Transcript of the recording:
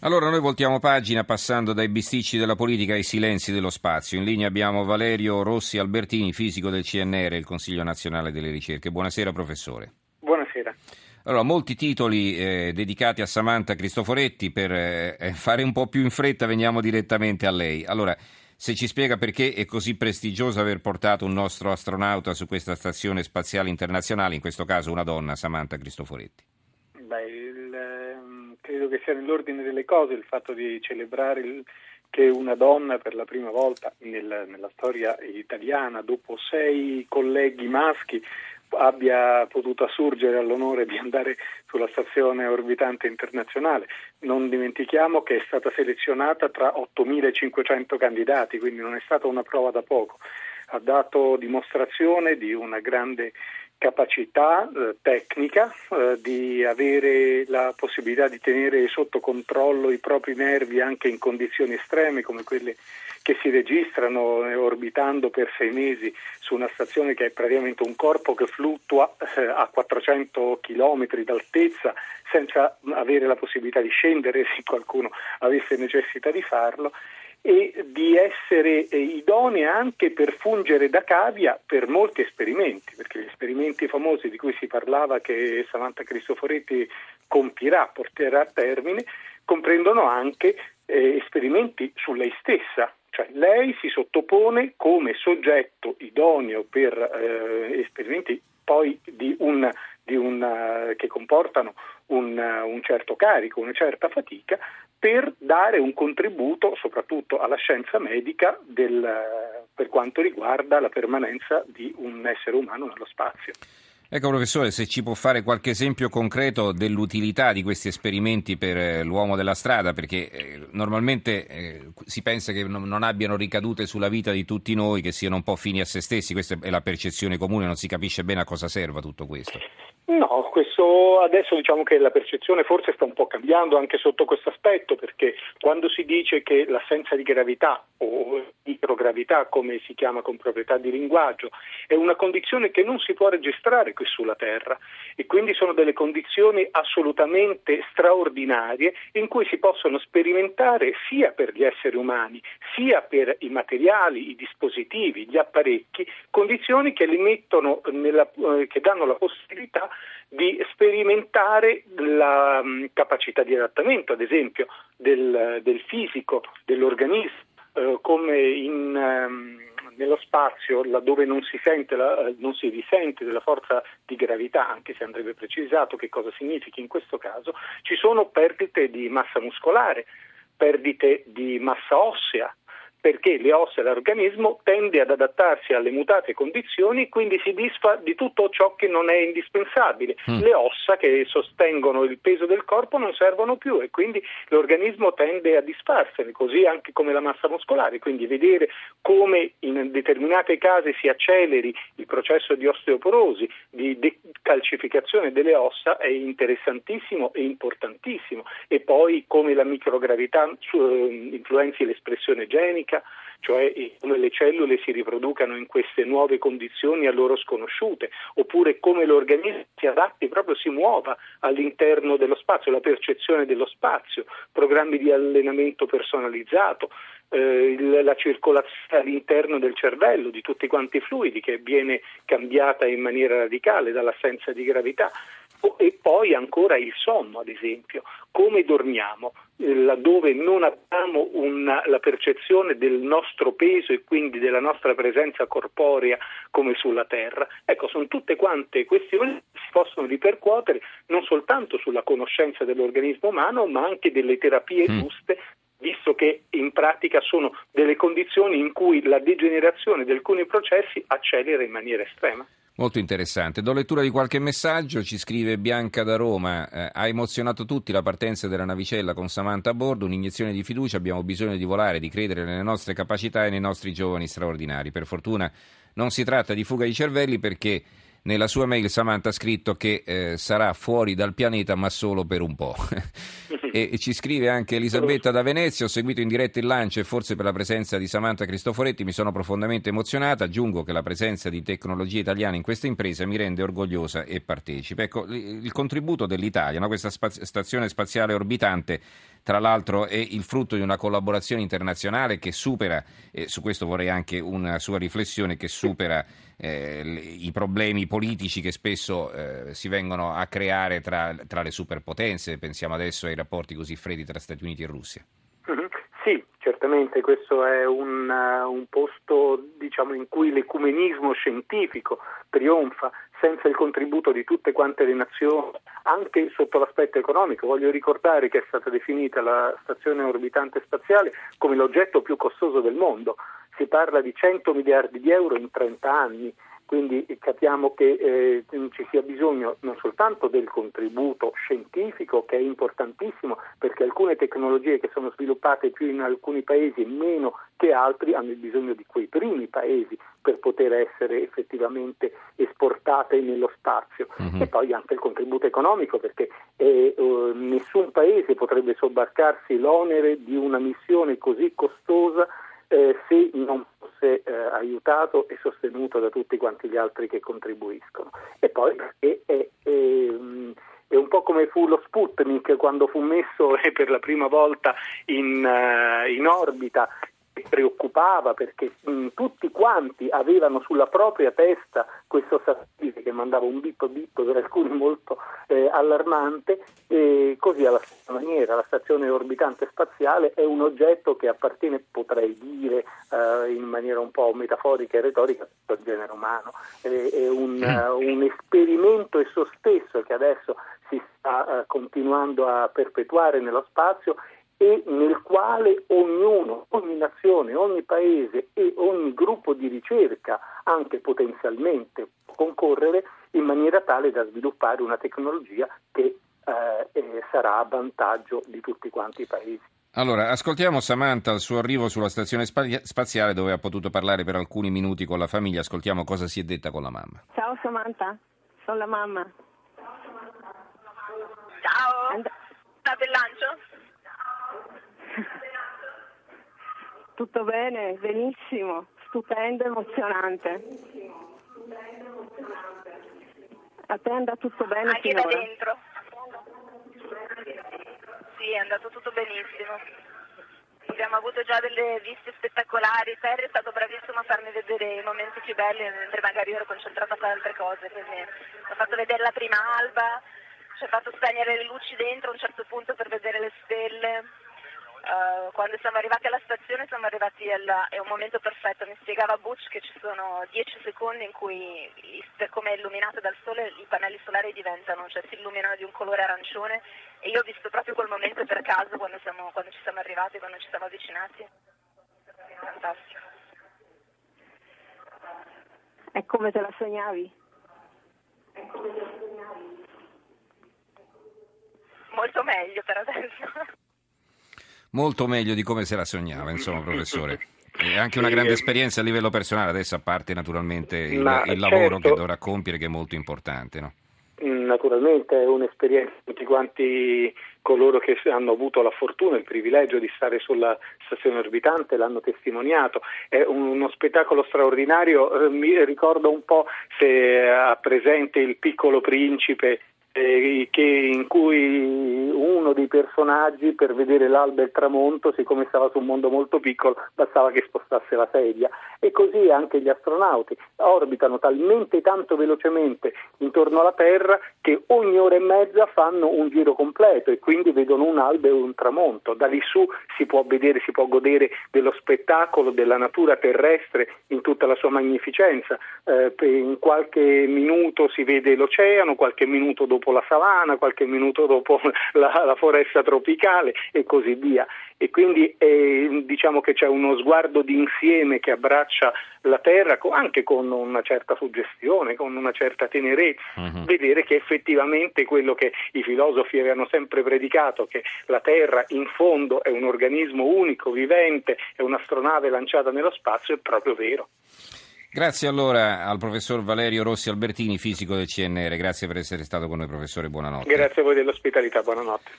Allora noi voltiamo pagina passando dai bisticci della politica ai silenzi dello spazio. In linea abbiamo Valerio Rossi Albertini, fisico del CNR, il Consiglio Nazionale delle Ricerche. Buonasera professore. Buonasera. Allora, molti titoli eh, dedicati a Samantha Cristoforetti, per eh, fare un po' più in fretta veniamo direttamente a lei. Allora, se ci spiega perché è così prestigioso aver portato un nostro astronauta su questa stazione spaziale internazionale, in questo caso una donna, Samantha Cristoforetti. Beh, credo che sia nell'ordine delle cose il fatto di celebrare il, che una donna per la prima volta nel, nella storia italiana, dopo sei colleghi maschi, abbia potuto assurgere all'onore di andare sulla stazione orbitante internazionale. Non dimentichiamo che è stata selezionata tra 8.500 candidati, quindi non è stata una prova da poco. Ha dato dimostrazione di una grande capacità eh, tecnica eh, di avere la possibilità di tenere sotto controllo i propri nervi anche in condizioni estreme come quelle che si registrano eh, orbitando per sei mesi su una stazione che è praticamente un corpo che fluttua eh, a 400 km d'altezza senza avere la possibilità di scendere se qualcuno avesse necessità di farlo e di essere eh, idonee anche per fungere da cavia per molti esperimenti, perché gli esperimenti famosi di cui si parlava che Samantha Cristoforetti compirà, porterà a termine, comprendono anche eh, esperimenti su lei stessa, cioè lei si sottopone come soggetto idoneo per eh, esperimenti poi di un, di una, che comportano un, un certo carico, una certa fatica, per dare un contributo soprattutto alla scienza medica del, per quanto riguarda la permanenza di un essere umano nello spazio. Ecco professore, se ci può fare qualche esempio concreto dell'utilità di questi esperimenti per eh, l'uomo della strada, perché eh, normalmente eh, si pensa che non, non, abbiano ricadute sulla vita di tutti noi, che siano un po' fini a se stessi, questa è la percezione comune, non si capisce bene a cosa serva tutto questo. No, questo adesso diciamo che la percezione forse sta un po' cambiando anche sotto questo aspetto, perché quando si dice che l'assenza di gravità o microgravità, come si chiama con proprietà di linguaggio, è una condizione che non si può registrare qui sulla Terra e quindi sono delle condizioni assolutamente straordinarie in cui si possono sperimentare sia per gli esseri umani, sia per i materiali, i dispositivi, gli apparecchi, condizioni che, nella, eh, che danno la possibilità di sperimentare la mm, capacità di adattamento, ad esempio, del, del fisico, dell'organismo, eh, come in, ehm, nello spazio, laddove non si, la, non si risente della forza di gravità, anche se andrebbe precisato che cosa significa in questo caso, ci sono perdite di massa muscolare, perdite di massa ossea, perché le ossa dell'organismo tende ad adattarsi alle mutate condizioni e quindi si disfa di tutto ciò che non è indispensabile. Mm. Le ossa che sostengono il peso del corpo non servono più e quindi l'organismo tende a disfarsene, così anche come la massa muscolare, quindi vedere come in determinate casi si acceleri il processo di osteoporosi, di decalcificazione delle ossa è interessantissimo e importantissimo e poi come la microgravità eh, influenzi l'espressione genica dinamica, cioè come le cellule si riproducano in queste nuove condizioni a loro sconosciute, oppure come l'organismo si adatti, proprio si muova all'interno dello spazio, la percezione dello spazio, programmi di allenamento personalizzato, eh, la circolazione all'interno del cervello di tutti quanti i fluidi che viene cambiata in maniera radicale dall'assenza di gravità e poi ancora il sonno, ad esempio, come dormiamo, eh, laddove non abbiamo una, la percezione del nostro peso e quindi della nostra presenza corporea come sulla Terra. Ecco, sono tutte quante questioni che si possono ripercuotere non soltanto sulla conoscenza dell'organismo umano, ma anche delle terapie mm. giuste visto che in pratica sono delle condizioni in cui la degenerazione di alcuni processi accelera in maniera estrema. Molto interessante. Do lettura di qualche messaggio. Ci scrive Bianca da Roma. Eh, ha emozionato tutti la partenza della navicella con Samantha a bordo. Un'iniezione di fiducia. Abbiamo bisogno di volare, di credere nelle nostre capacità e nei nostri giovani straordinari. Per fortuna non si tratta di fuga di cervelli perché nella sua mail Samantha ha scritto che eh, sarà fuori dal pianeta ma solo per un po'. e ci scrive anche Elisabetta da Venezia, ho seguito in diretta il lancio e forse per la presenza di Samantha Cristoforetti mi sono profondamente emozionata, aggiungo che la presenza di tecnologie italiane in questa impresa mi rende orgogliosa e partecipe. Ecco, il contributo dell'Italia, no? questa spaz- stazione spaziale orbitante tra l'altro è il frutto di una collaborazione internazionale che supera, e su questo vorrei anche una sua riflessione, che supera eh, i problemi politici che spesso eh, si vengono a creare tra, tra le superpotenze, pensiamo adesso ai rapporti così freddi tra Stati Uniti e Russia. Sì, certamente questo è un, uh, un posto diciamo, in cui l'ecumenismo scientifico trionfa senza il contributo di tutte quante le nazioni, anche sotto l'aspetto economico. Voglio ricordare che è stata definita la stazione orbitante spaziale come l'oggetto più costoso del mondo. Si parla di 100 miliardi di euro in 30 anni quindi capiamo che eh, ci sia bisogno non soltanto del contributo scientifico, che è importantissimo, perché alcune tecnologie che sono sviluppate più in alcuni paesi e meno che altri hanno bisogno di quei primi paesi per poter essere effettivamente esportate nello spazio. Uh-huh. E poi anche il contributo economico, perché eh, uh, nessun paese potrebbe sobbarcarsi l'onere di una missione così costosa eh, se non fosse eh, aiutato e sostenuto da tutti quanti gli altri che contribuiscono. E poi è, è, è, è un po' come fu lo Sputnik quando fu messo per la prima volta in, uh, in orbita preoccupava perché mh, tutti quanti avevano sulla propria testa questo satellite che mandava un bip bip per alcuni molto eh, allarmante e così alla stessa maniera la stazione orbitante spaziale è un oggetto che appartiene potrei dire eh, in maniera un po' metaforica e retorica al genere umano. È, è un, uh, un, esperimento esso stesso che adesso si sta uh, continuando a perpetuare nello spazio e nel quale ognuno, ogni nazione, ogni paese e ogni gruppo di ricerca anche potenzialmente può concorrere in maniera tale da sviluppare una tecnologia che eh, eh, sarà a vantaggio di tutti quanti i paesi. Allora, ascoltiamo Samantha al suo arrivo sulla stazione spaziale dove ha potuto parlare per alcuni minuti con la famiglia. Ascoltiamo cosa si è detta con la mamma. Ciao Samantha, sono la mamma. Ciao, And- state il lancio? Tutto bene, benissimo, stupendo, emozionante. A te è andato tutto bene? Anche finora? da dentro. Sì, è andato tutto benissimo. Abbiamo avuto già delle viste spettacolari. Terry è stato bravissimo a farmi vedere i momenti più belli, mentre magari ero concentrata a fare altre cose. Quindi ho fatto vedere la prima alba, ci ha fatto spegnere le luci dentro a un certo punto per vedere le stelle Uh, quando siamo arrivati alla stazione siamo arrivati alla, è un momento perfetto, mi spiegava Butch che ci sono 10 secondi in cui per come è illuminato dal sole i pannelli solari diventano, cioè si illuminano di un colore arancione e io ho visto proprio quel momento per caso quando, siamo, quando ci siamo arrivati, quando ci siamo avvicinati. Fantastico. È come te la sognavi? Molto meglio per adesso molto meglio di come se la sognava, insomma, professore. È anche una grande esperienza a livello personale, adesso a parte naturalmente il, il lavoro certo. che dovrà compiere che è molto importante. No? Mm, naturalmente è un'esperienza, tutti quanti coloro che hanno avuto la fortuna, il privilegio di stare sulla stazione orbitante l'hanno testimoniato, è uno spettacolo straordinario, eh, mi ricordo un po' se ha presente il piccolo principe eh, in cui uno dei personaggi per vedere l'alba e il tramonto, siccome stava su un mondo molto piccolo, bastava che spostasse la sedia. E così anche gli astronauti orbitano talmente tanto velocemente intorno alla Terra che ogni ora e mezza fanno un giro completo e quindi vedono un alba e un tramonto. Da lì su si può vedere, si può godere dello spettacolo della natura terrestre in tutta la sua magnificenza. Eh, in qualche minuto si vede l'oceano, qualche minuto dopo la savana, qualche minuto dopo la, la foresta tropicale e così via. E quindi eh, diciamo che c'è uno sguardo d'insieme che abbraccia la terra anche con una certa suggestione, con una certa tenerezza, uh-huh. vedere che effettivamente quello che i filosofi avevano sempre predicato, che la terra in fondo è un organismo unico, vivente, è un'astronave lanciata nello spazio, è proprio vero. Grazie allora al professor Valerio Rossi Albertini, fisico del CNR. Grazie per essere stato con noi, professore. Buonanotte. Grazie a voi dell'ospitalità. Buonanotte.